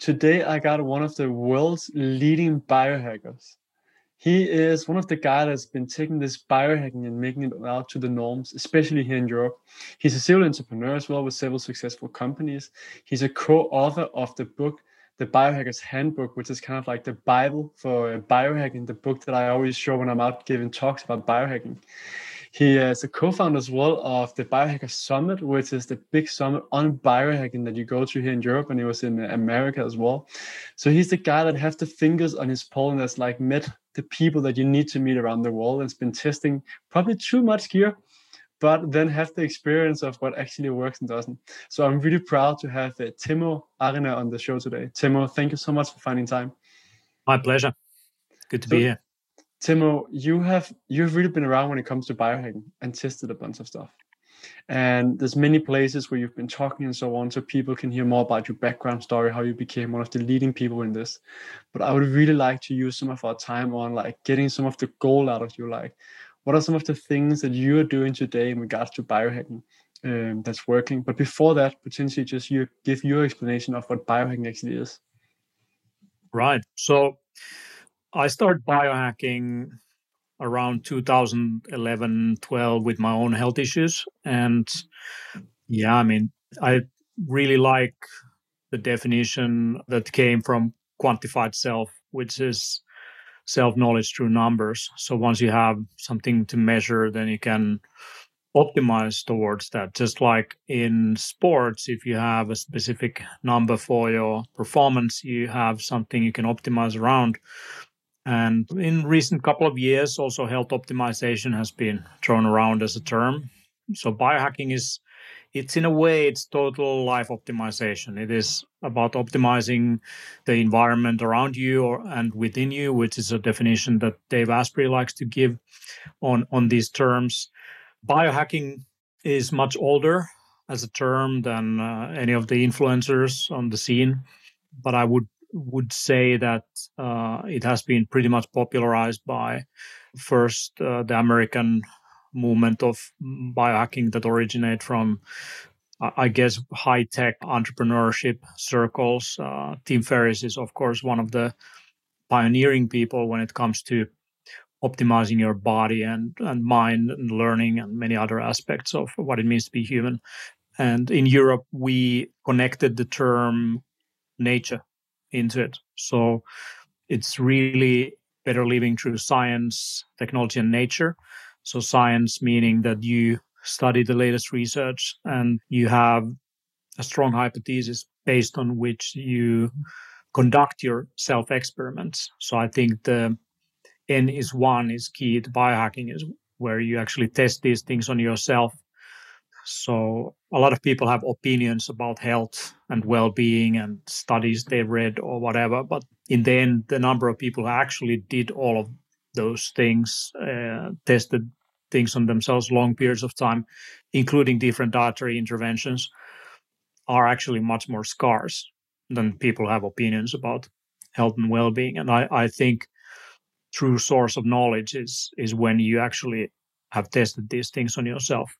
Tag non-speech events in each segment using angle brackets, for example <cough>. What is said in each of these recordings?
Today I got one of the world's leading biohackers. He is one of the guys that's been taking this biohacking and making it out to the norms, especially here in Europe. He's a serial entrepreneur as well with several successful companies. He's a co-author of the book the Biohacker's Handbook, which is kind of like the Bible for biohacking, the book that I always show when I'm out giving talks about biohacking. He is a co-founder as well of the Biohacker Summit, which is the big summit on biohacking that you go to here in Europe, and he was in America as well. So he's the guy that has the fingers on his pulse and has like met the people that you need to meet around the world and has been testing probably too much gear, but then have the experience of what actually works and doesn't. So I'm really proud to have uh, Teemu Arina on the show today. Teemu, thank you so much for finding time. My pleasure. Good to so, be here. Teemu, you have you've really been around when it comes to biohacking and tested a bunch of stuff. And there's many places where you've been talking and so on, so people can hear more about your background story, how you became one of the leading people in this. But I would really like to use some of our time on like getting some of the gold out of you. Like, what are some of the things that you are doing today in regards to biohacking um, that's working? But before that, potentially just you give your explanation of what biohacking actually is. Right. So I started biohacking around 2011 12 with my own health issues. And yeah i mean i really like the definition that came from quantified self which is self knowledge through numbers. So once you have something to measure then you can optimize towards that. Just like in sports if you have a specific number for your performance you have something you can optimize around and in recent couple of years, also health optimization has been thrown around as a term. So biohacking is, it's in a way, it's total life optimization. It is about optimizing the environment around you or, and within you, which is a definition that Dave Asprey likes to give on, on these terms. Biohacking is much older as a term than uh, any of the influencers on the scene, but I would would say that uh, it has been pretty much popularized by first uh, the American movement of biohacking that originate from I guess high tech entrepreneurship circles. Uh, Tim Ferriss is, of course, one of the pioneering people when it comes to optimizing your body and, and mind and learning and many other aspects of what it means to be human. And in Europe, we connected the term nature into it. So it's really better living through science, technology, and nature. So science meaning that you study the latest research and you have a strong hypothesis based on which you conduct your self experiments. So I think the N is one is key to biohacking is where you actually test these things on yourself so a lot of people have opinions about health and well-being and studies they've read or whatever. But in the end, the number of people who actually did all of those things, uh, tested things on themselves long periods of time, including different dietary interventions, are actually much more scarce than people have opinions about health and well-being. And I, I think true source of knowledge is is when you actually have tested these things on yourself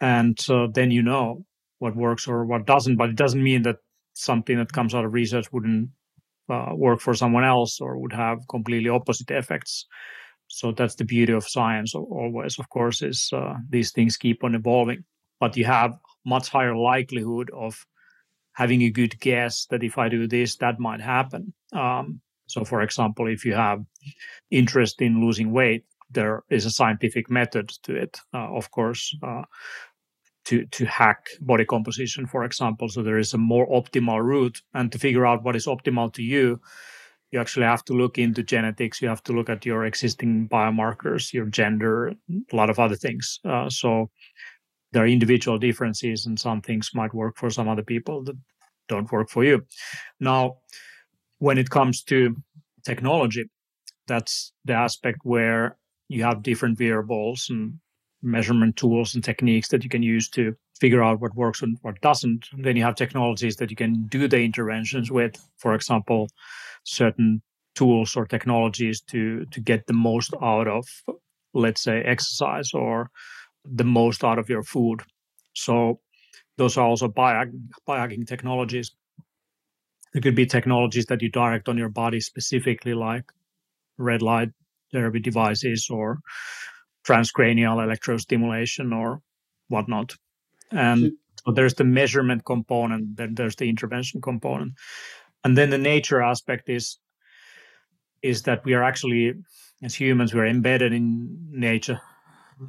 and so then you know what works or what doesn't but it doesn't mean that something that comes out of research wouldn't uh, work for someone else or would have completely opposite effects. So that's the beauty of science always of course is uh, these things keep on evolving. But you have much higher likelihood of having a good guess that if i do this that might happen. Um, so for example if you have interest in losing weight there is a scientific method to it. Uh, of course uh, to to hack body composition, for example. So there is a more optimal route, and to figure out what is optimal to you, you actually have to look into genetics. You have to look at your existing biomarkers, your gender, a lot of other things. Uh, so there are individual differences, and some things might work for some other people that don't work for you. Now, when it comes to technology, that's the aspect where you have different variables and measurement tools and techniques that you can use to figure out what works and what doesn't. Then you have technologies that you can do the interventions with, for example, certain tools or technologies to to get the most out of let's say exercise or the most out of your food. So those are also biohacking technologies. It could be technologies that you direct on your body specifically, like red light therapy devices or transcranial electrostimulation or whatnot. And hmm. so there's the measurement component, then there's the intervention component. And then the nature aspect is is that we are actually as humans we're embedded in nature.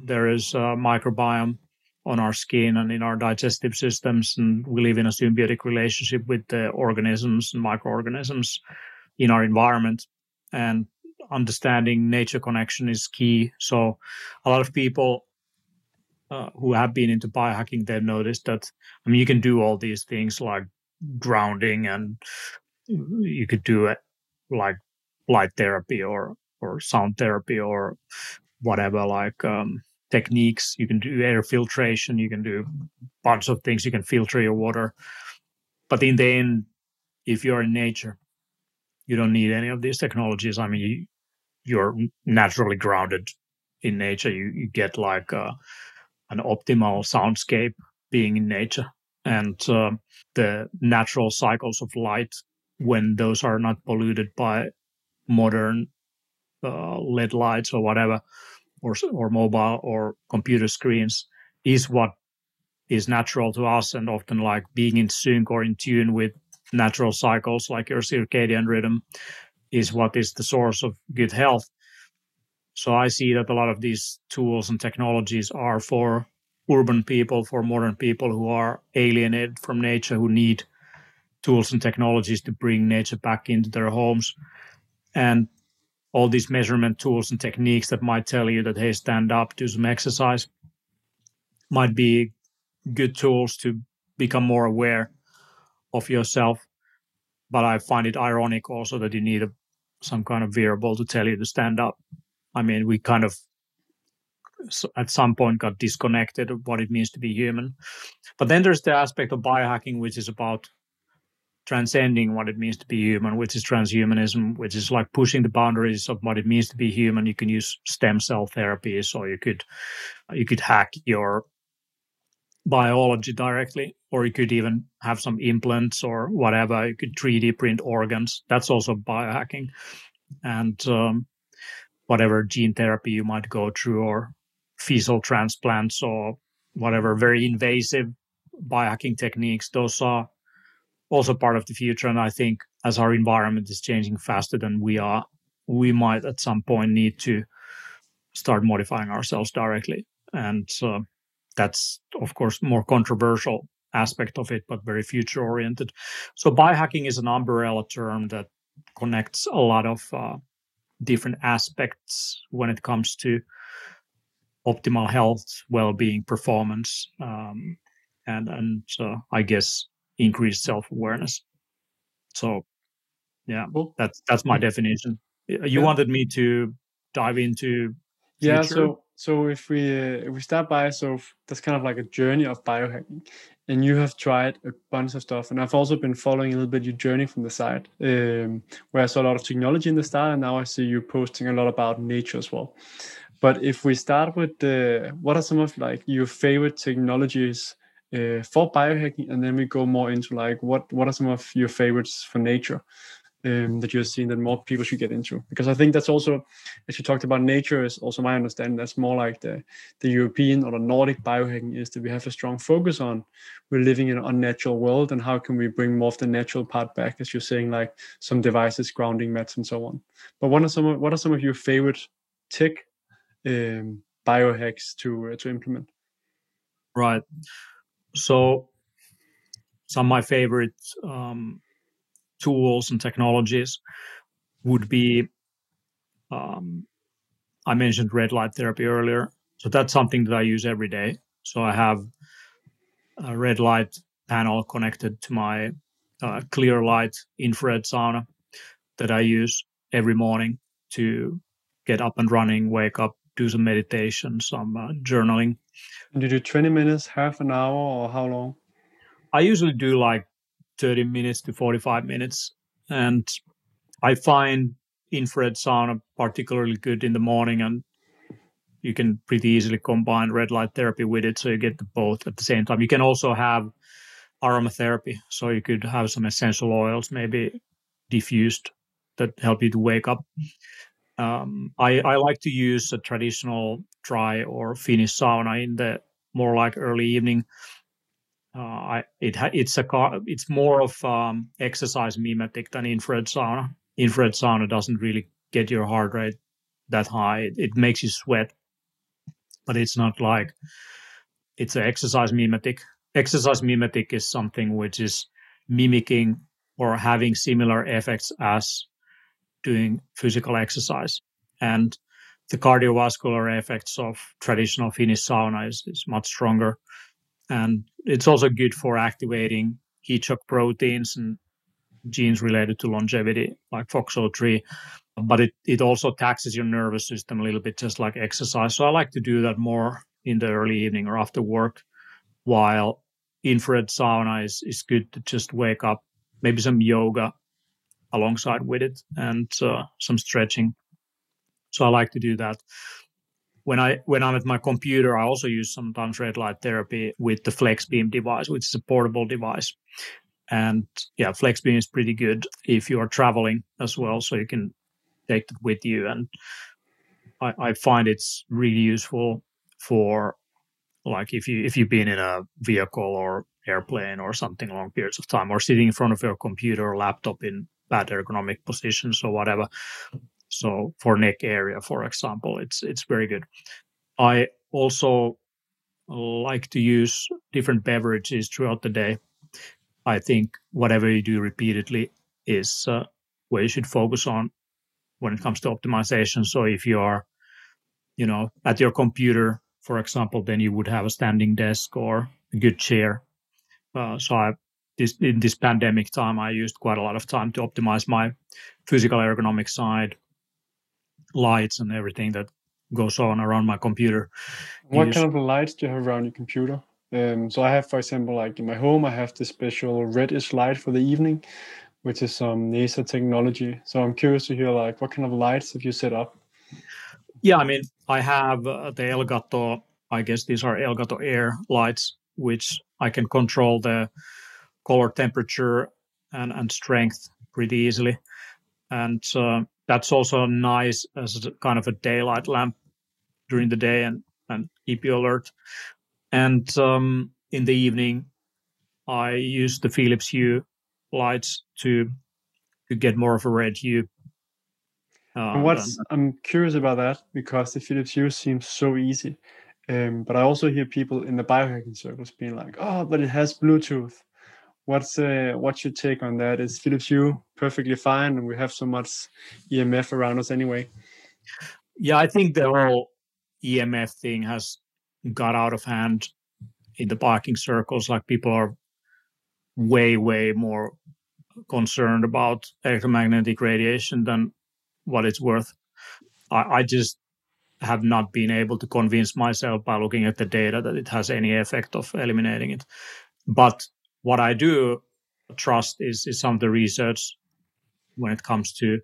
There is a microbiome on our skin and in our digestive systems and we live in a symbiotic relationship with the organisms and microorganisms in our environment and understanding nature connection is key. So a lot of people uh, who have been into biohacking, they've noticed that, I mean, you can do all these things like grounding and you could do it like light therapy or, or sound therapy or whatever, like, um, techniques. You can do air filtration. You can do bunch of things. You can filter your water. But in the end, if you're in nature, you don't need any of these technologies. I mean, you, you're naturally grounded in nature. You, you get like uh, an optimal soundscape being in nature and uh, the natural cycles of light when those are not polluted by modern uh, LED lights or whatever, or or mobile or computer screens, is what is natural to us, and often like being in sync or in tune with natural cycles, like your circadian rhythm, is what is the source of good health. So I see that a lot of these tools and technologies are for urban people, for modern people who are alienated from nature, who need tools and technologies to bring nature back into their homes. And all these measurement tools and techniques that might tell you that, hey, stand up, do some exercise, might be good tools to become more aware of yourself. But I find it ironic also that you need a some kind of variable to tell you to stand up. I mean, we kind of at some point got disconnected of what it means to be human. But then there's the aspect of biohacking, which is about transcending what it means to be human, which is transhumanism, which is like pushing the boundaries of what it means to be human. You can use stem cell therapies, or you could you could hack your biology directly, or you could even have some implants or whatever. You could 3D print organs. That's also biohacking, and um, whatever gene therapy you might go through, or fecal transplants, or whatever very invasive biohacking techniques. Those are also part of the future. And I think as our environment is changing faster than we are, we might at some point need to start modifying ourselves directly. And uh, that's of course more controversial aspect of it, but very future oriented. So biohacking is an umbrella term that connects a lot of uh, different aspects when it comes to optimal health, well-being, performance, um, and and uh, I guess increased self-awareness. So, yeah, well, that's that's my definition. You yeah. wanted me to dive into future? yeah. So so if we uh, if we start by so that's kind of like a journey of biohacking, and you have tried a bunch of stuff, and I've also been following a little bit your journey from the side, um, where I saw a lot of technology in the start, and now I see you posting a lot about nature as well. But if we start with the, what are some of like your favorite technologies uh, for biohacking, and then we go more into like what what are some of your favorites for nature um, that you're seeing that more people should get into. Because I think that's also as you talked about nature is also my understanding that's more like the the European or the Nordic biohacking is that we have a strong focus on we're living in an unnatural world and how can we bring more of the natural part back as you're saying like some devices grounding mats and so on. But what are some of, what are some of your favorite tech um, biohacks to uh, to implement? Right. So some of my favorite um, tools and technologies would be um, I mentioned red light therapy earlier. So that's something that I use every day. So I have a red light panel connected to my uh, Clearlight infrared sauna. that I use every morning to get up and running, wake up, do some meditation, some uh, journaling. And you do 20 minutes, half an hour, or how long? I usually do like 30 minutes to 45 minutes. And I find infrared sauna particularly good in the morning and you can pretty easily combine red light therapy with it so you get both at the same time. You can also have aromatherapy so you could have some essential oils maybe diffused that help you to wake up. Um, I, I like to use a traditional dry or Finnish sauna in the more like early evening I, it it's a it's more of um, exercise mimetic than infrared sauna infrared sauna doesn't really get your heart rate that high it, it makes you sweat but it's not like it's an exercise mimetic. Exercise mimetic is something which is mimicking or having similar effects as doing physical exercise. And the cardiovascular effects of traditional Finnish sauna is, is much stronger. And it's also good for activating heat shock proteins and genes related to longevity, like FOXO3 but it, it also taxes your nervous system a little bit, just like exercise. So I like to do that more in the early evening or after work, while infrared sauna is, is good to just wake up, maybe some yoga alongside with it and uh, some stretching. So I like to do that. When I when I'm at my computer, I also use sometimes red light therapy with the FlexBeam device, which is a portable device. And yeah, FlexBeam is pretty good if you are traveling as well, so you can take it with you. And I, I find it's really useful for like if you if you've been in a vehicle or airplane or something long periods of time or sitting in front of your computer or laptop in bad ergonomic positions or whatever so for neck area for example it's it's very good i also like to use different beverages throughout the day i think whatever you do repeatedly is uh, where you should focus on when it comes to optimization. So if you are, you know, at your computer, for example, then you would have a standing desk or a good chair. Uh, so I, this, in this pandemic time, I used quite a lot of time to optimize my physical ergonomic side, lights and everything that goes on around my computer. What kind of lights do you have around your computer? Um, so I have, for example, like in my home, I have this special reddish light for the evening, which is some NASA technology. So I'm curious to hear like what kind of lights have you set up? Yeah, I mean, I have uh, the Elgato. I guess these are Elgato Air lights, which I can control the color temperature and, and strength pretty easily. And uh, that's also nice as a kind of a daylight lamp during the day and, and keep you alert. And um, in the evening, I use the Philips Hue lights to to get more of a red hue. Uh, and what's I'm curious about that because the Philips Hue seems so easy, um, but I also hear people in the biohacking circles being like, "Oh, but it has Bluetooth." What's uh, what's your take on that? Is Philips Hue perfectly fine, and we have so much EMF around us anyway? Yeah, I think the whole EMF thing has got out of hand in the parking circles. Like people are way, way more concerned about electromagnetic radiation than what it's worth. I, I just have not been able to convince myself by looking at the data that it has any effect of eliminating it. But what I do trust is, is some of the research when it comes to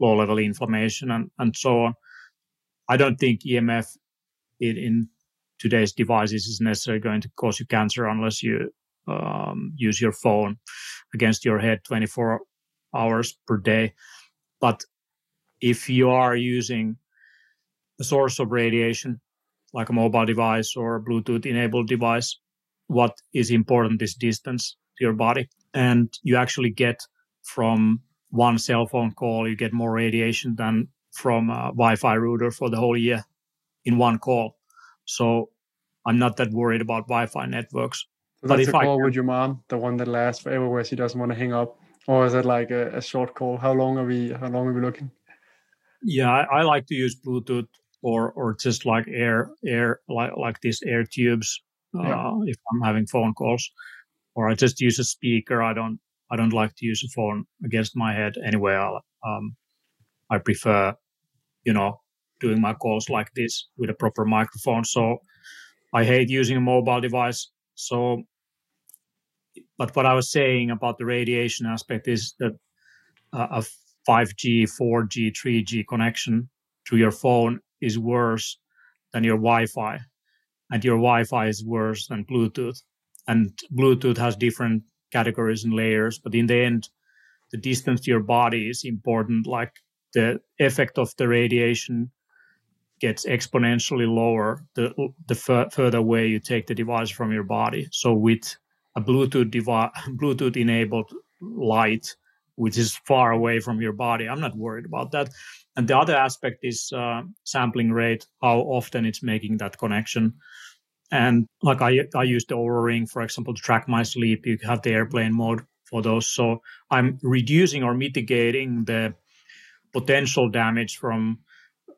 low level inflammation and, and so on. I don't think EMF in, in today's devices is necessarily going to cause you cancer unless you um, use your phone against your head 24 hours per day. But if you are using a source of radiation, like a mobile device or a Bluetooth enabled device, what is important is distance to your body. And you actually get from one cell phone call, you get more radiation than from a Wi Fi router for the whole year in one call. So I'm not that worried about Wi Fi networks. So but that's a call I, with your mom, the one that lasts forever, where she doesn't want to hang up, or is it like a, a short call? How long are we? How long are we looking? Yeah, I, I, like to use Bluetooth or or just like air air like like these air tubes yeah. if I'm having phone calls, or I just use a speaker. I don't I don't like to use a phone against my head anyway. Um, I prefer, you know, doing my calls like this with a proper microphone. So I hate using a mobile device. So, but what I was saying about the radiation aspect is that uh, a 5G, 4G, 3G connection to your phone is worse than your Wi-Fi, and your Wi-Fi is worse than Bluetooth. And Bluetooth has different categories and layers, but in the end, the distance to your body is important. Like the effect of the radiation gets exponentially lower the the f- further away you take the device from your body. So with a Bluetooth device, <laughs> Bluetooth enabled light, which is far away from your body, I'm not worried about that. And the other aspect is uh, sampling rate, how often it's making that connection. And like I, I use the Oura Ring, for example, to track my sleep. You have the airplane mode for those. So I'm reducing or mitigating the potential damage from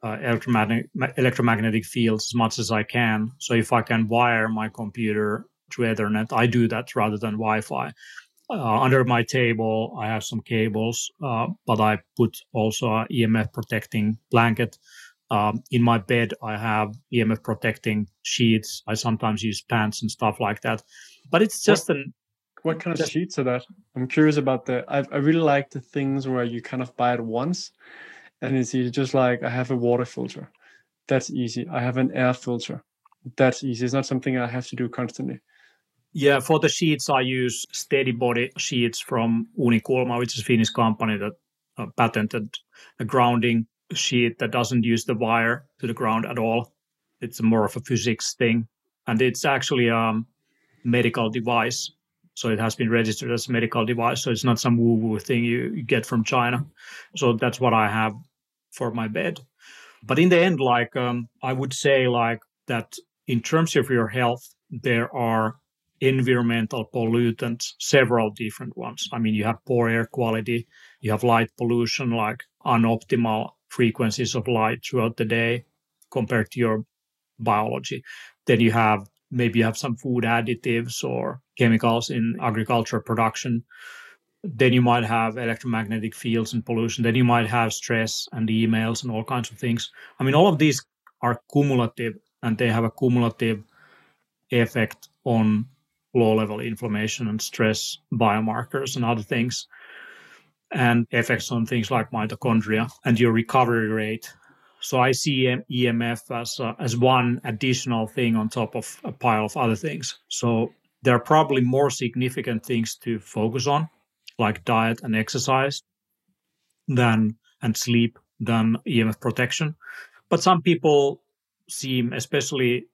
uh, electromagnetic, electromagnetic fields as much as I can. So if I can wire my computer to Ethernet, I do that rather than Wi-Fi. Uh, under my table, I have some cables, uh, but I put also a EMF protecting blanket. Um, in my bed, I have EMF protecting sheets. I sometimes use pants and stuff like that. But it's just what, an. What kind of just, sheets are that? I'm curious about the. I, I really like the things where you kind of buy it once, and it's easy. Just like I have a water filter, that's easy. I have an air filter, that's easy. It's not something I have to do constantly. Yeah, for the sheets, I use steady body sheets from Unikulma, which is a Finnish company that uh, patented a grounding sheet that doesn't use the wire to the ground at all. It's more of a physics thing. And it's actually a medical device. So it has been registered as a medical device. So it's not some woo woo thing you, you get from China. So that's what I have for my bed. But in the end, like um, I would say, like that in terms of your health, there are environmental pollutants, several different ones. I mean, you have poor air quality, you have light pollution, like unoptimal frequencies of light throughout the day compared to your biology. Then you have maybe you have some food additives or chemicals in agriculture production. Then you might have electromagnetic fields and pollution. Then you might have stress and emails and all kinds of things. I mean, all of these are cumulative and they have a cumulative effect on low level inflammation and stress biomarkers and other things, and effects on things like mitochondria and your recovery rate. So I see EMF as uh, as one additional thing on top of a pile of other things. So there are probably more significant things to focus on, like diet and exercise, than and sleep than EMF protection. But some people seem, especially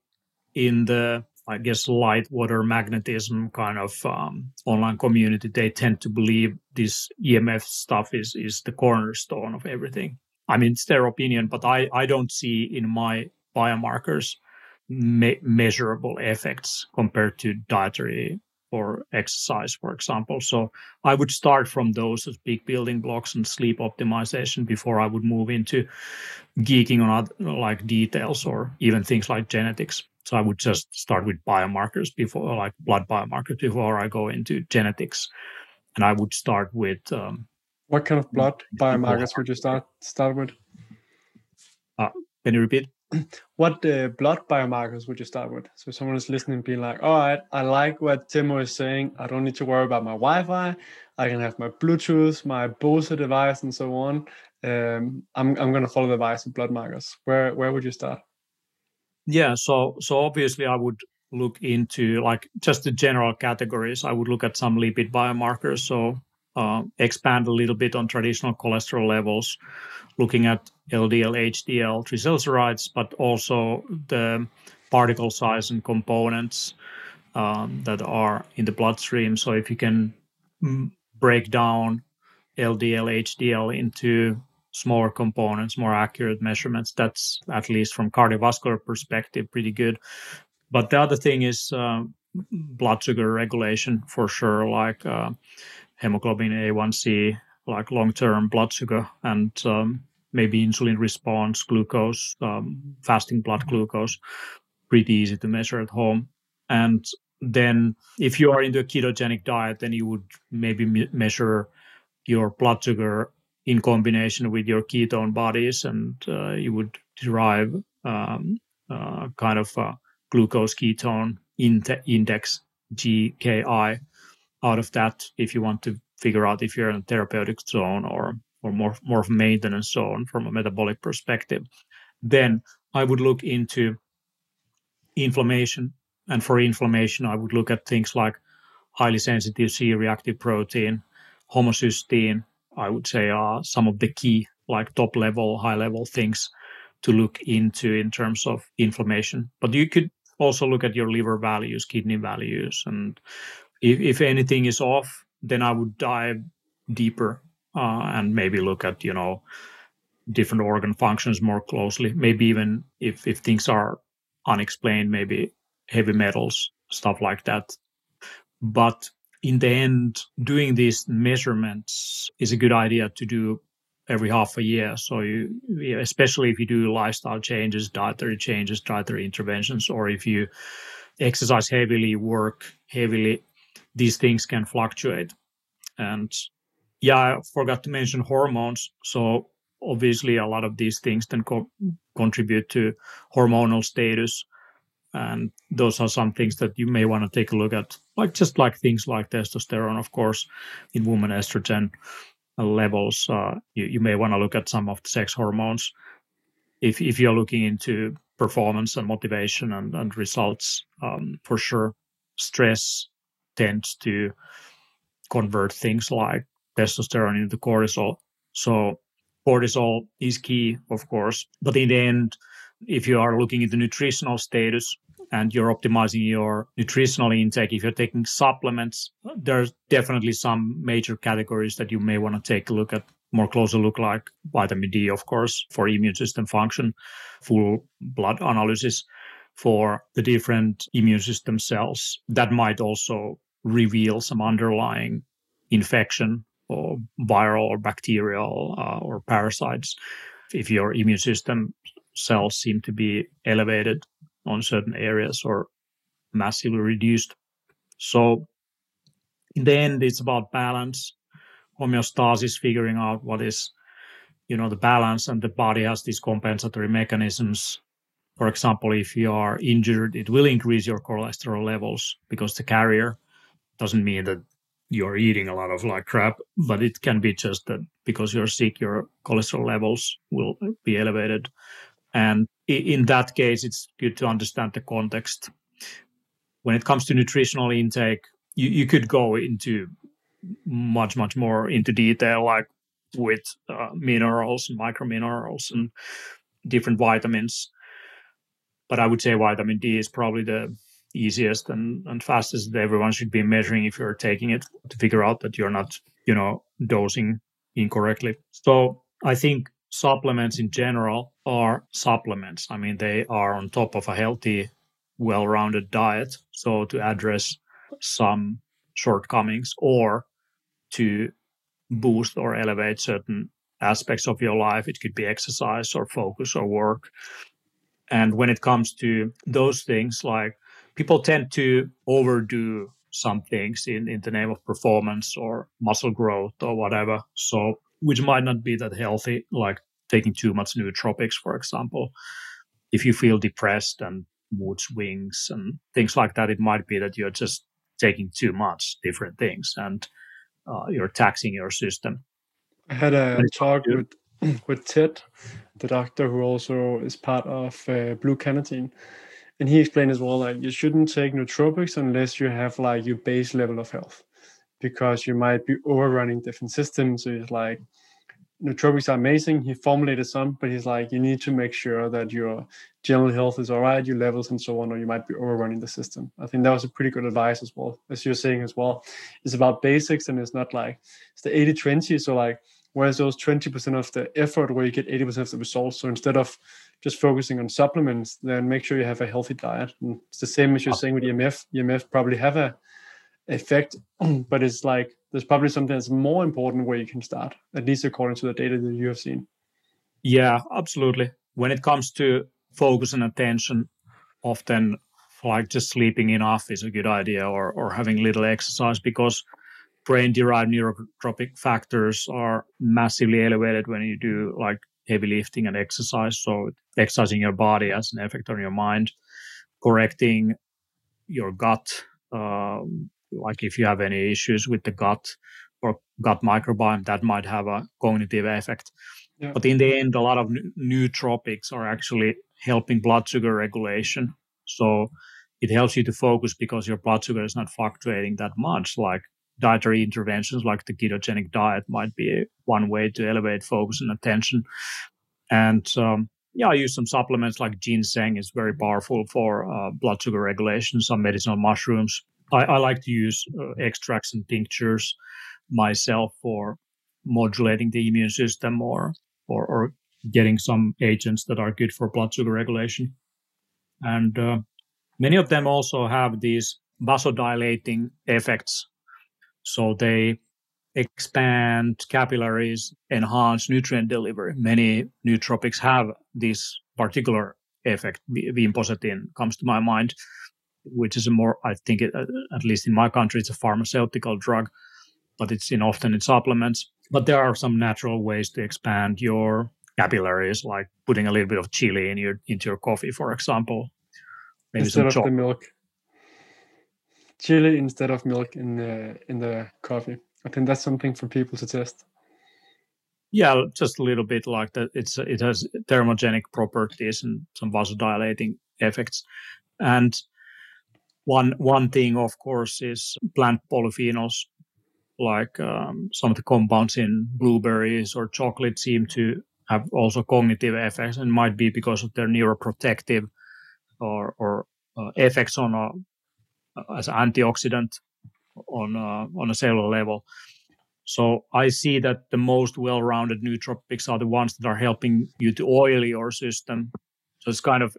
in the I guess light water magnetism kind of um, online community, they tend to believe this EMF stuff is is the cornerstone of everything. I mean, it's their opinion, but I I don't see in my biomarkers me- measurable effects compared to dietary or exercise, for example. So I would start from those as big building blocks and sleep optimization before I would move into geeking on other, like details or even things like genetics. So I would just start with biomarkers before, like blood biomarkers, before I go into genetics. And I would start with. Um, what kind of blood biomarkers would you start start with? Uh, can you repeat? <clears throat> What uh, blood biomarkers would you start with? So someone is listening, being like, "All right, I like what Teemu is saying. I don't need to worry about my Wi-Fi. I can have my Bluetooth, my Bose device, and so on. Um, I'm I'm going to follow the advice of blood markers. Where where would you start?" Yeah, so so obviously I would look into like just the general categories. I would look at some lipid biomarkers. So uh, expand a little bit on traditional cholesterol levels, looking at LDL, HDL, triglycerides, but also the particle size and components um, that are in the bloodstream. So if you can mm, break down LDL, HDL into smaller components, more accurate measurements. That's at least from cardiovascular perspective, pretty good. But the other thing is uh, blood sugar regulation for sure, like uh, hemoglobin A1C, like long-term blood sugar, and um, maybe insulin response, glucose, um, fasting blood glucose. Pretty easy to measure at home. And then if you are into a ketogenic diet, then you would maybe me- measure your blood sugar in combination with your ketone bodies, and uh, you would derive um, uh, kind of glucose ketone index GKI out of that if you want to figure out if you're in a therapeutic zone or or more more maintenance zone from a metabolic perspective. Then I would look into inflammation, and for inflammation, I would look at things like highly sensitive C-reactive protein, homocysteine. I would say are some of the key, like top level, high level things to look into in terms of inflammation. But you could also look at your liver values, kidney values, and if, if anything is off, then I would dive deeper uh, and maybe look at you know different organ functions more closely. Maybe even if if things are unexplained, maybe heavy metals, stuff like that. But in the end, doing these measurements is a good idea to do every half a year. So you, especially if you do lifestyle changes, dietary changes, dietary interventions, or if you exercise heavily, work heavily, these things can fluctuate. And yeah, I forgot to mention hormones. So obviously, a lot of these things then co- contribute to hormonal status. And those are some things that you may want to take a look at, like just like things like testosterone, of course, in women estrogen levels. Uh, you, you may want to look at some of the sex hormones if if you're looking into performance and motivation and, and results um, for sure. Stress tends to convert things like testosterone into cortisol. So cortisol is key, of course, but in the end, if you are looking into nutritional status and you're optimizing your nutritional intake, if you're taking supplements, there's definitely some major categories that you may want to take a look at more closer look like vitamin D, of course, for immune system function, full blood analysis for the different immune system cells. That might also reveal some underlying infection or viral or bacterial uh, or parasites. If your immune system cells seem to be elevated on certain areas or massively reduced. So in the end it's about balance. Homeostasis figuring out what is you know the balance and the body has these compensatory mechanisms. For example if you are injured it will increase your cholesterol levels because the carrier doesn't mean that you're eating a lot of like crap, but it can be just that because you're sick, your cholesterol levels will be elevated. And in that case, it's good to understand the context. When it comes to nutritional intake, you, you could go into much, much more into detail, like with uh, minerals and microminerals and different vitamins. But I would say vitamin D is probably the easiest and, and fastest that everyone should be measuring if you're taking it to figure out that you're not, you know, dosing incorrectly. So I think supplements in general are supplements. I mean, they are on top of a healthy, well rounded diet. So to address some shortcomings or to boost or elevate certain aspects of your life, it could be exercise or focus or work. And when it comes to those things like people tend to overdo some things in, in the name of performance or muscle growth or whatever. So, which might not be that healthy, like taking too much nootropics, for example. If you feel depressed and mood swings and things like that, it might be that you're just taking too much different things and uh, you're taxing your system. I had a talk with <clears throat> with Ted, the doctor who also is part of uh, Blue Carnitine, and he explained as well like you shouldn't take nootropics unless you have like your base level of health because you might be overrunning different systems. So it's like nootropics are amazing. He formulated some but he's like you need to make sure that your general health is all right your levels and so on or you might be overrunning the system. I think that was a pretty good advice as well as you're saying as well. It's about basics and it's not like it's the 80 20 so like whereas those 20% of the effort where you get 80% of the results so instead of just focusing on supplements, then make sure you have a healthy diet. And it's the same as you're saying with EMF. EMF probably have a effect, <clears throat> but it's like there's probably something that's more important where you can start, at least according to the data that you have seen. Yeah, absolutely. When it comes to focus and attention, often like just sleeping enough is a good idea or, or having little exercise because brain derived neurotrophic factors are massively elevated when you do like heavy lifting and exercise. So exercising your body has an effect on your mind, correcting your gut. Um, like if you have any issues with the gut or gut microbiome, that might have a cognitive effect. Yeah. But in the end, a lot of nootropics are actually helping blood sugar regulation. So it helps you to focus because your blood sugar is not fluctuating that much. Like dietary interventions, like the ketogenic diet, might be one way to elevate focus and attention. And um, yeah, I use some supplements like ginseng is very powerful for uh, blood sugar regulation. Some medicinal mushrooms. I, I like to use uh, extracts and tinctures myself for modulating the immune system or, or, or getting some agents that are good for blood sugar regulation. And uh, many of them also have these vasodilating effects. So they expand capillaries, enhance nutrient delivery. Many nootropics have this particular effect. Vinpocetine comes to my mind, which is a more, I think, it, at least in my country, it's a pharmaceutical drug, but it's in often in supplements. But there are some natural ways to expand your capillaries, like putting a little bit of chili in your into your coffee, for example. Maybe instead of the milk. Chili instead of milk in the in the coffee. I think that's something for people to test. Yeah, just a little bit like that. It's it has thermogenic properties and some vasodilating effects. And one one thing, of course, is plant polyphenols. Like um, some of the compounds in blueberries or chocolate seem to have also cognitive effects, and might be because of their neuroprotective or or uh, effects on a, as an antioxidant on a, on a cellular level. So I see that the most well-rounded nootropics are the ones that are helping you to oil your system. So it's kind of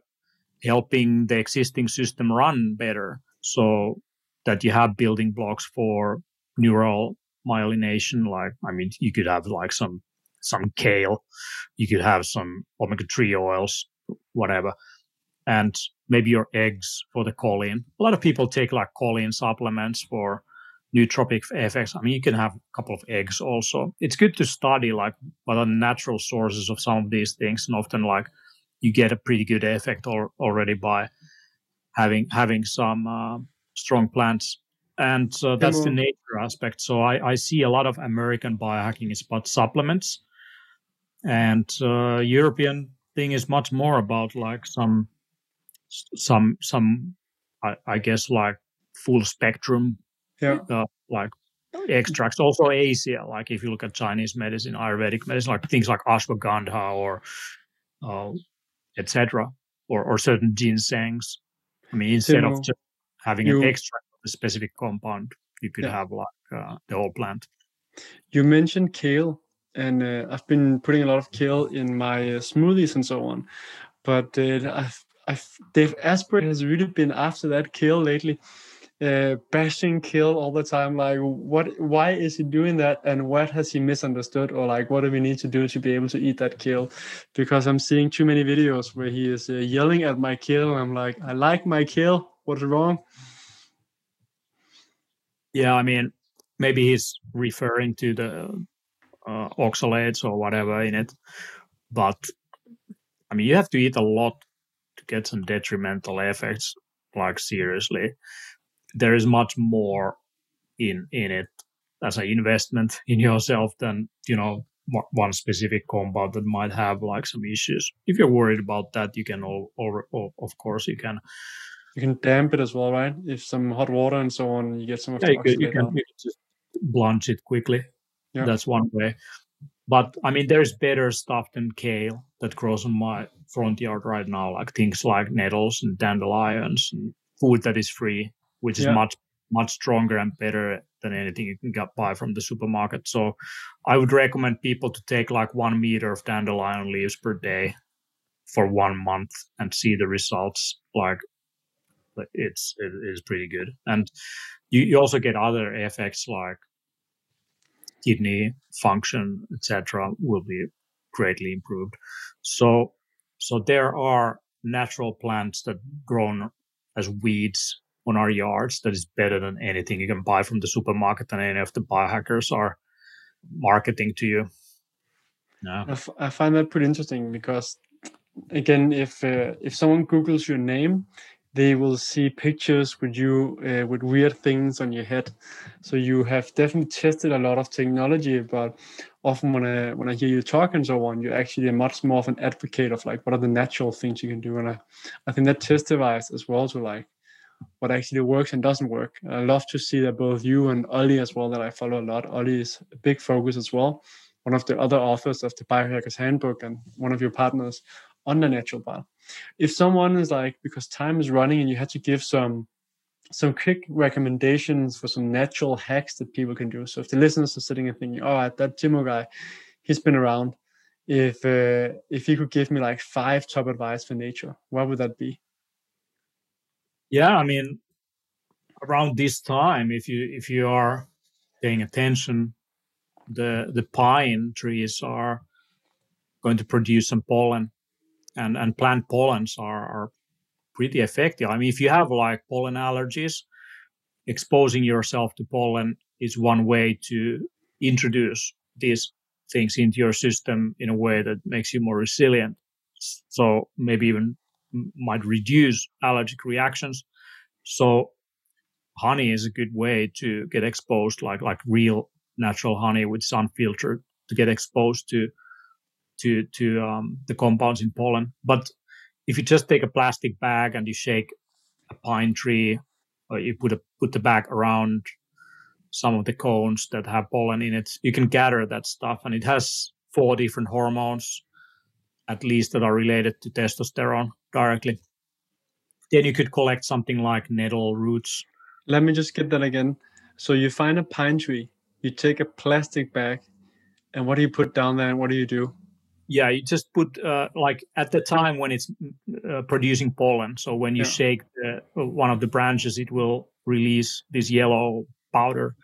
helping the existing system run better so that you have building blocks for neural myelination. Like, I mean, you could have like some, some kale, you could have some omega-3 oils, whatever. And maybe your eggs for the choline. A lot of people take like choline supplements for nootropic effects. I mean, you can have a couple of eggs also. It's good to study like what are the natural sources of some of these things, and often like you get a pretty good effect or, already by having having some uh, strong plants. And uh, that's the nature aspect. So I, I see a lot of American biohacking is about supplements, and uh, European thing is much more about like some some some I, I guess like full spectrum yeah. uh, like extracts. Also asia like if you look at chinese medicine ayurvedic medicine like things like ashwagandha or uh, etc or, or certain ginsengs i mean instead of just having you, an extract of a specific compound you could yeah. have like uh, the whole plant. You mentioned kale and uh, i've been putting a lot of kale in my uh, smoothies and so on but uh, I've I've, Dave Asprey has really been after that kale lately, uh, bashing kale all the time. Like, what? Why is he doing that? And what has he misunderstood? Or like, what do we need to do to be able to eat that kale? Because I'm seeing too many videos where he is uh, yelling at my kale, and I'm like, I like my kale. What's wrong? Yeah, I mean, maybe he's referring to the uh, oxalates or whatever in it, but I mean, you have to eat a lot get some detrimental effects like seriously there is much more in in it as an investment <laughs> in yourself than you know one specific compound that might have like some issues. If you're worried about that you can all, all, of course you can. You can damp it as well right? If some hot water and so on you get some of yeah, you, can, you can just blanch it quickly. Yeah. that's one way. But I mean, there's better stuff than kale that grows on my front yard right now, like things like nettles and dandelions and food that is free, which is much much stronger and better than anything you can get buy from the supermarket. So I would recommend people to take like one meter of dandelion leaves per day for one month and see the results. Like it's it is pretty good, and you, you also get other effects like kidney function, etc., will be greatly improved. So, so there are natural plants that grown as weeds on our yards that is better than anything you can buy from the supermarket and any of the biohackers are marketing to you. Yeah. I, f- I find that pretty interesting because again, if uh, if someone Google's your name, they will see pictures with you uh, with weird things on your head. So you have definitely tested a lot of technology, but often when I when I hear you talk and so on, you're actually much more of an advocate of like what are the natural things you can do, and I I think that testifies as well to like what actually works and doesn't work. I love to see that both you and Ollie as well that I follow a lot. Ollie is a big focus as well. One of the other authors of the Biohackers Handbook and one of your partners on the natural path. If someone is like, because time is running and you had to give some some quick recommendations for some natural hacks that people can do. So if the listeners are sitting and thinking, oh, that Teemu guy, he's been around. If uh, if he could give me like five top advice for nature, what would that be? Yeah, I mean, around this time, if you if you are paying attention, the the pine trees are going to produce some pollen and and plant pollens are, are pretty effective. I mean, if you have like pollen allergies, exposing yourself to pollen is one way to introduce these things into your system in a way that makes you more resilient. So maybe even might reduce allergic reactions. So honey is a good way to get exposed, like like real natural honey with sun filter to get exposed to to to um, the compounds in pollen. But if you just take a plastic bag and you shake a pine tree, or you put a put the bag around some of the cones that have pollen in it, you can gather that stuff, and it has four different hormones, at least that are related to testosterone directly. Then you could collect something like nettle roots. Let me just get that again. So you find a pine tree, you take a plastic bag, and what do you put down there, and what do you do? Yeah you just put uh, like at the time when it's uh, producing pollen so when you yeah. shake the, one of the branches it will release this yellow powder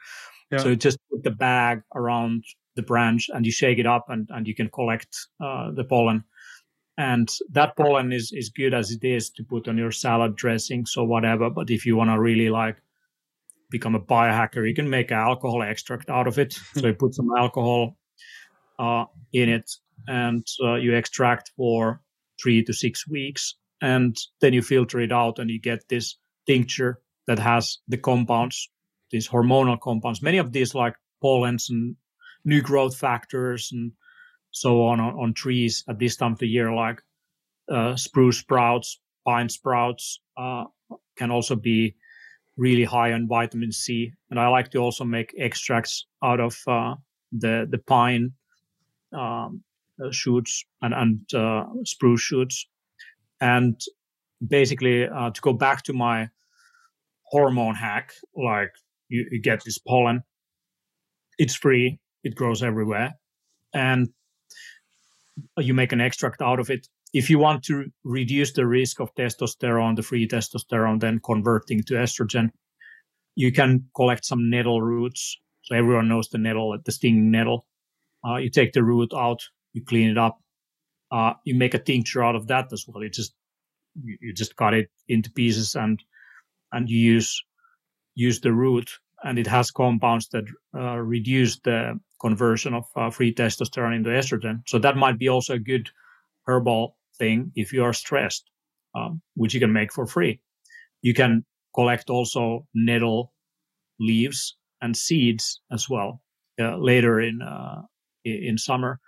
yeah. so you just put the bag around the branch and you shake it up and, and you can collect uh, the pollen and that pollen is is good as it is to put on your salad dressing so whatever but if you want to really like become a biohacker you can make an alcohol extract out of it so you put some alcohol uh, in it and uh, you extract for three to six weeks and then you filter it out and you get this tincture that has the compounds these hormonal compounds. Many of these like pollens and new growth factors and so on on, on trees at this time of the year like uh, spruce sprouts pine sprouts uh, can also be really high on vitamin c. And i like to also make extracts out of uh, the the pine um, shoots and, and uh, spruce shoots. And basically, uh, to go back to my hormone hack, like you, you get this pollen, it's free, it grows everywhere, and you make an extract out of it. If you want to reduce the risk of testosterone, the free testosterone, then converting to estrogen, you can collect some nettle roots. So everyone knows the nettle, the stinging nettle. Uh, you take the root out, you clean it up. Uh, you make a tincture out of that as well. You just you, you just cut it into pieces and and you use use the root, and it has compounds that uh, reduce the conversion of uh, free testosterone into estrogen. So that might be also a good herbal thing if you are stressed, um, which you can make for free. You can collect also nettle leaves and seeds as well uh, later in uh, in summer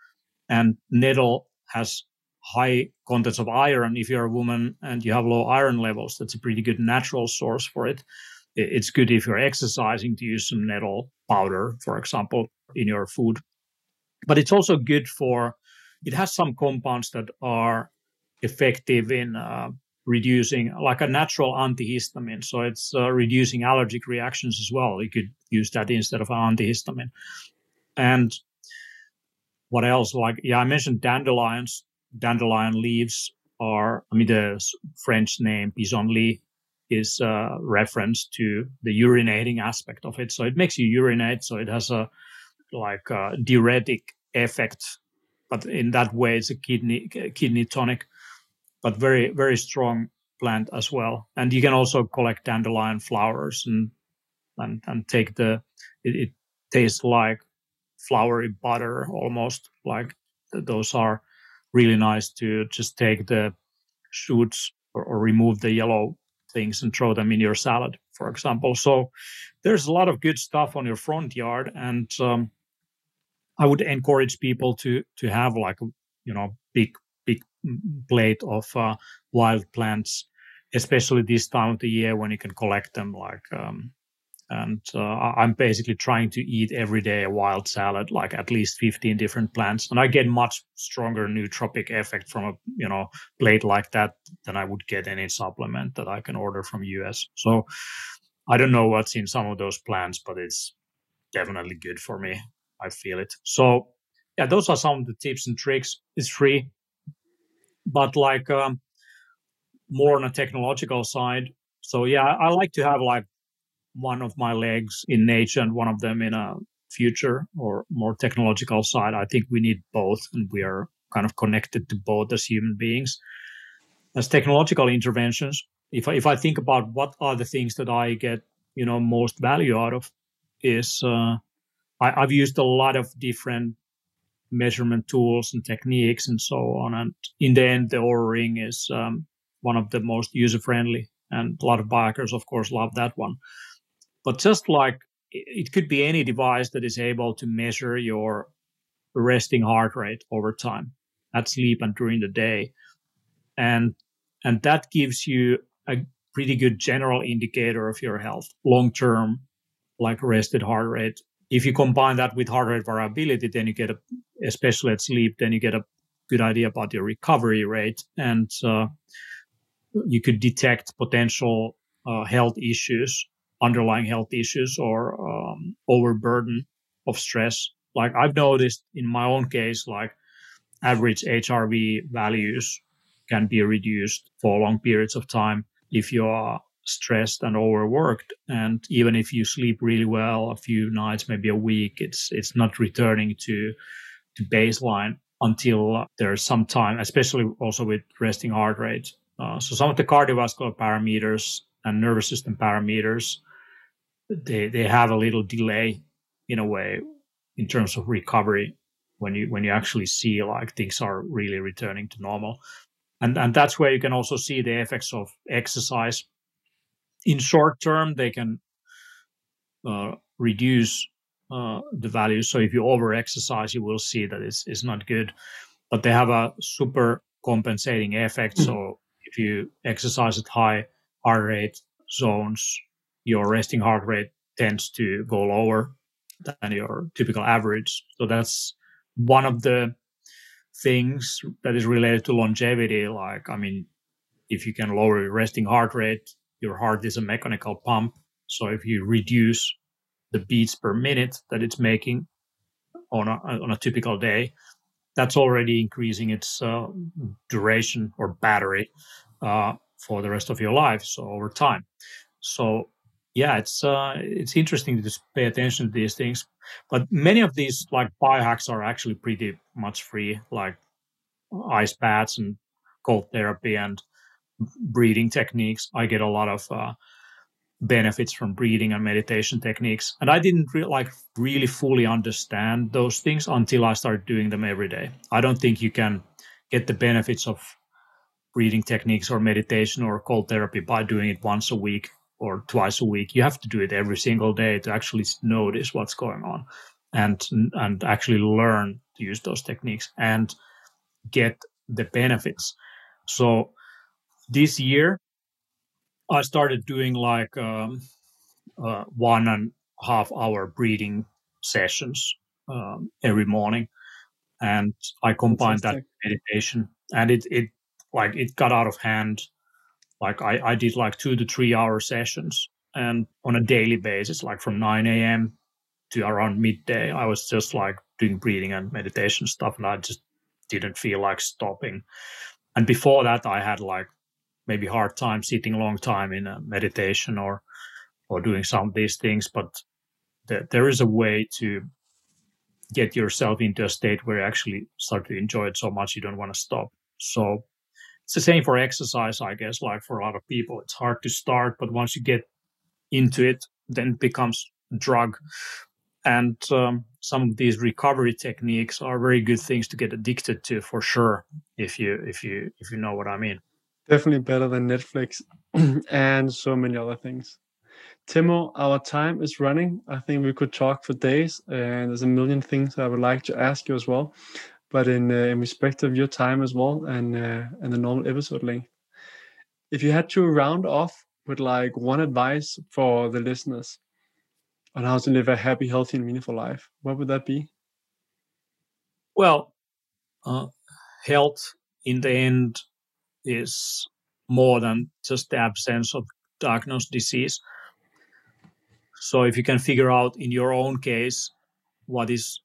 and nettle has high contents of iron. If you're a woman and you have low iron levels, that's a pretty good natural source for it. It's good if you're exercising to use some nettle powder, for example, in your food. But it's also good for, it has some compounds that are effective in uh, reducing, like a natural antihistamine. So it's uh, reducing allergic reactions as well. You could use that instead of antihistamine. And what else? Like, yeah, I mentioned dandelions. Dandelion leaves are, I mean, the French name pissenlit is a reference to the urinating aspect of it. So it makes you urinate. So it has a like a diuretic effect, but in that way, it's a kidney kidney tonic, but very very strong plant as well. And you can also collect dandelion flowers and and, and take the it, it tastes like floury butter almost like those are really nice to just take the shoots or, or, remove the yellow things and throw them in your salad for example. So there's a lot of good stuff on your front yard and um, i would encourage people to to have like you know big big plate of uh, wild plants especially this time of the year when you can collect them like um, and uh, i'm basically trying to eat every day a wild salad like at least 15 different plants. And i get much stronger nootropic effect from a you know plate like that than i would get any supplement that i can order from us so i don't know what's in some of those plants but it's definitely good for me. I feel it. So yeah those are some of the tips and tricks. It's free. But like um, more on a technological side so yeah I like to have like one of my legs in nature and one of them in a future or more technological side. I think we need both, and we are kind of connected to both as human beings. As technological interventions, if I, if I think about what are the things that I get, you know, most value out of, is uh, I, have used a lot of different measurement tools and techniques and so on. And in the end, the Oura Ring is um, one of the most user friendly, and a lot of biohackers, of course, love that one. But just like it could be any device that is able to measure your resting heart rate over time at sleep and during the day. And and that gives you a pretty good general indicator of your health long term, like rested heart rate. If you combine that with heart rate variability, then you get a, especially at sleep, then you get a good idea about your recovery rate, and uh, you could detect potential uh, health issues underlying health issues or um, overburden of stress. Like I've noticed in my own case, like average HRV values can be reduced for long periods of time if you are stressed and overworked. And even if you sleep really well, a few nights, maybe a week, it's it's not returning to to baseline until there's some time, especially also with resting heart rate. Uh, so some of the cardiovascular parameters and nervous system parameters they they have a little delay in a way in terms of recovery when you when you actually see like things are really returning to normal. And and that's where you can also see the effects of exercise. In short term they can uh, reduce uh, the values so if you over exercise you will see that it's, it's not good. But they have a super compensating effect. Mm-hmm. so if you exercise at high heart rate zones your resting heart rate tends to go lower than your typical average. So that's one of the things that is related to longevity. Like, I mean, if you can lower your resting heart rate, your heart is a mechanical pump. So if you reduce the beats per minute that it's making on a, on a typical day, that's already increasing its uh, duration or battery uh, for the rest of your life. So over time. So yeah, it's uh, it's interesting to pay attention to these things. But many of these like biohacks are actually pretty much free, like ice baths and cold therapy and breathing techniques. I get a lot of uh, benefits from breathing and meditation techniques, and I didn't re- like really fully understand those things until I started doing them every day. I don't think you can get the benefits of breathing techniques or meditation or cold therapy by doing it once a week or twice a week. You have to do it every single day to actually notice what's going on and and actually learn to use those techniques and get the benefits. So this year, I started doing like um, uh, one and a half hour breathing sessions um, every morning, and I combined that meditation, and it it like it got out of hand like I, I did like two to three hour sessions and on a daily basis, like from 9 a.m. to around midday, I was just like doing breathing and meditation stuff, and I just didn't feel like stopping. And before that, I had like maybe hard time sitting a long time in a meditation or or doing some of these things, but th- there is a way to get yourself into a state where you actually start to enjoy it so much you don't want to stop. So it's the same for exercise, I guess. Like for a lot of people, it's hard to start, but once you get into it, then it becomes drug. And um, some of these recovery techniques are very good things to get addicted to, for sure. If you if you if you know what I mean. Definitely better than Netflix <clears throat> and so many other things. Teemu, our time is running. I think we could talk for days, and there's a million things I would like to ask you as well. But in, uh, in respect of your time as well, and uh, and the normal episode length, if you had to round off with like one advice for the listeners on how to live a happy, healthy, and meaningful life, what would that be? Well, uh, health in the end is more than just the absence of diagnosed disease. So if you can figure out in your own case what is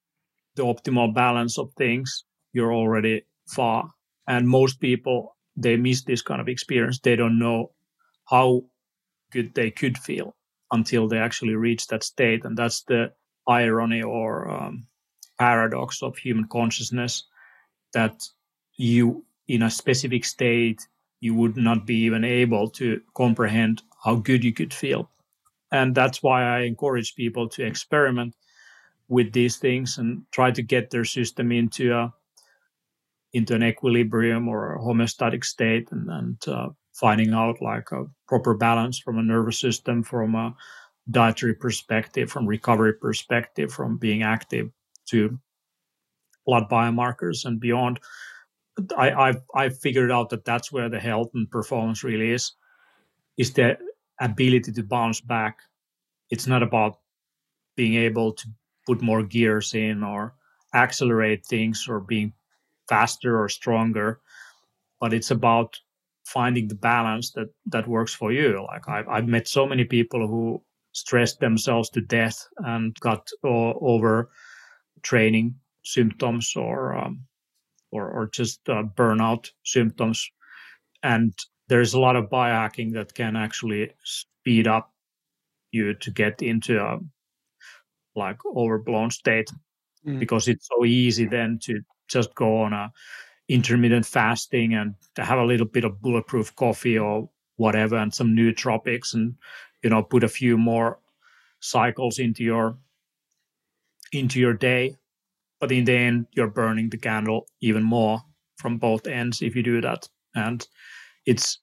the optimal balance of things, you're already far. And most people they miss this kind of experience. They don't know how good they could feel until they actually reach that state. And that's the irony or um, paradox of human consciousness that you, in a specific state, you would not be even able to comprehend how good you could feel. And that's why I encourage people to experiment with these things and try to get their system into a into an equilibrium or a homeostatic state and, and uh, finding out like a proper balance from a nervous system from a dietary perspective from recovery perspective from being active to blood biomarkers and beyond I, I've, I've figured out that that's where the health and performance really is, is the ability to bounce back. It's not about being able to put more gears in or accelerate things or being faster or stronger, but it's about finding the balance that that works for you. Like I've, I've met so many people who stressed themselves to death and got over training symptoms or um, or, or just uh, burnout symptoms. And there's a lot of biohacking that can actually speed up you to get into a like overblown state mm. because it's so easy then to just go on a intermittent fasting and to have a little bit of bulletproof coffee or whatever and some nootropics and you know put a few more cycles into your into your day but in the end you're burning the candle even more from both ends if you do that and it's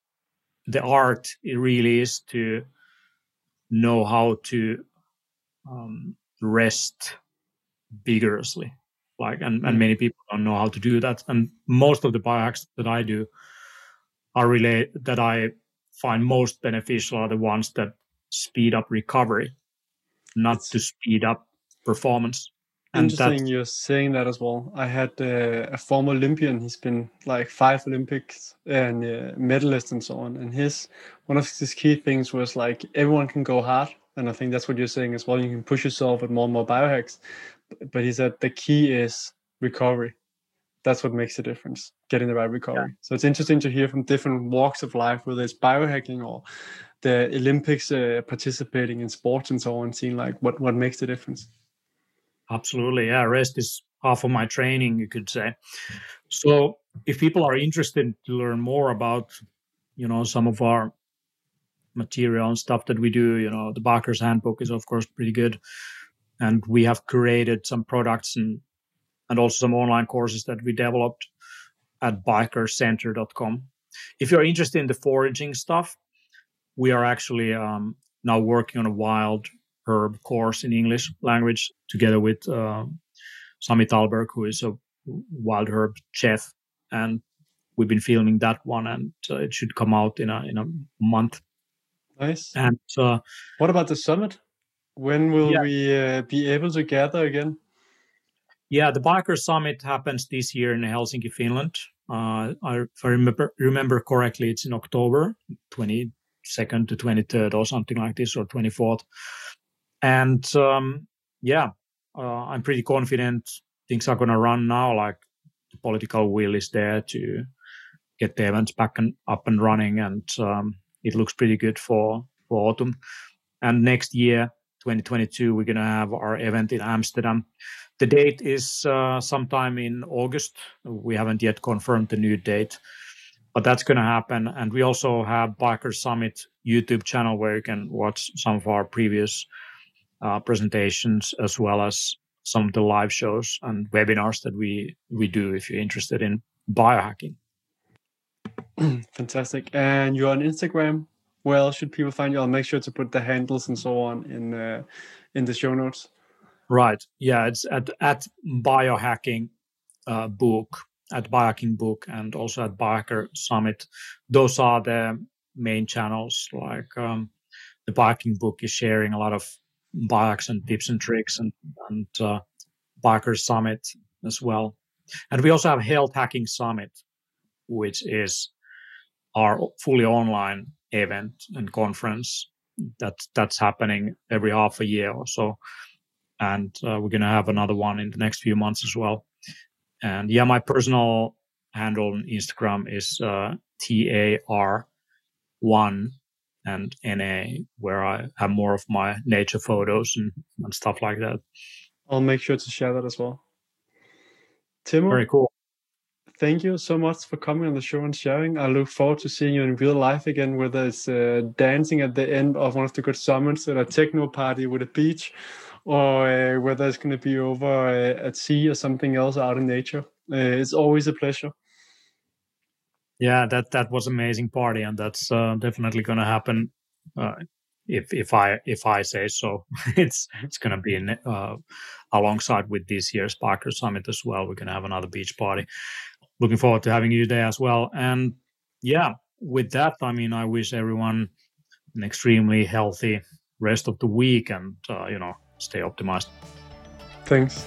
the art it really is to know how to um, rest vigorously like and, and mm. many people don't know how to do that and most of the biohacks that i do are related that i find most beneficial are the ones that speed up recovery not to speed up performance Interesting you're saying that as well. I had uh, a former Olympian. He's been like five Olympics and uh, medalist and so on. And his one of his key things was like everyone can go hard, and I think that's what you're saying as well. You can push yourself with more and more biohacks, but he said the key is recovery. That's what makes the difference, getting the right recovery. Yeah. So it's interesting to hear from different walks of life, whether it's biohacking or the Olympics, uh, participating in sports and so on, seeing like what what makes the difference. Absolutely. Yeah. Rest is half of my training, you could say. So if people are interested to learn more about, you know, some of our material and stuff that we do, you know, the Biohacker's Handbook is of course pretty good. And we have created some products and and also some online courses that we developed at biohackercenter.com. If you're interested in the foraging stuff, we are actually um, now working on a wild herb course in English language together with uh, Sami Tallberg, who is a wild herb chef, and we've been filming that one, and uh, it should come out in a in a month. Nice. And uh, what about the summit? When will yeah. we uh, be able to gather again? Yeah, the Biohacker Summit happens this year in Helsinki, Finland. Uh, I, if I remember remember correctly, it's in October, twenty second to twenty third, or something like this, or twenty fourth. And um, yeah, uh, I'm pretty confident things are going to run now. Like the political will is there to get the events back and up and running, and um, it looks pretty good for for autumn. And next year, 2022, we're going to have our event in Amsterdam. The date is uh, sometime in August. We haven't yet confirmed the new date, but that's going to happen. And we also have Biohacker Summit YouTube channel where you can watch some of our previous uh, presentations as well as some of the live shows and webinars that we we do if you're interested in biohacking. <clears throat> Fantastic. And you're on Instagram. Well, should people find you? I'll make sure to put the handles and so on in uh, in the show notes. Right. Yeah, it's at at biohacking uh, book at biohacking book and also at biohacker summit. Those are the main channels. Like um, the biohacking book is sharing a lot of biohacks and tips and tricks, and and uh, summit as well. And we also have health hacking summit, which is our fully online event and conference. That that's happening every half a year or so. And uh, we're going to have another one in the next few months as well. And yeah my personal handle on instagram is uh, tar1 and na where i have more of my nature photos and, and stuff like that. I'll make sure to share that as well. Teemu? Very cool thank you so much for coming on the show and sharing. I look forward to seeing you in real life again, whether it's uh, dancing at the end of one of the good summits at a techno party with a beach, or uh, whether it's going to be over uh, at sea or something else out in nature. Uh, it's always a pleasure. Yeah, that that was amazing party, and that's uh, definitely going to happen. Uh, if if I if I say so, <laughs> it's it's going to be in, alongside with this year's Biohacker Summit as well. We're going to have another beach party looking forward to having you there as well. And yeah, with that, I mean, I wish everyone an extremely healthy rest of the week and, uh, you know, stay optimized. Thanks.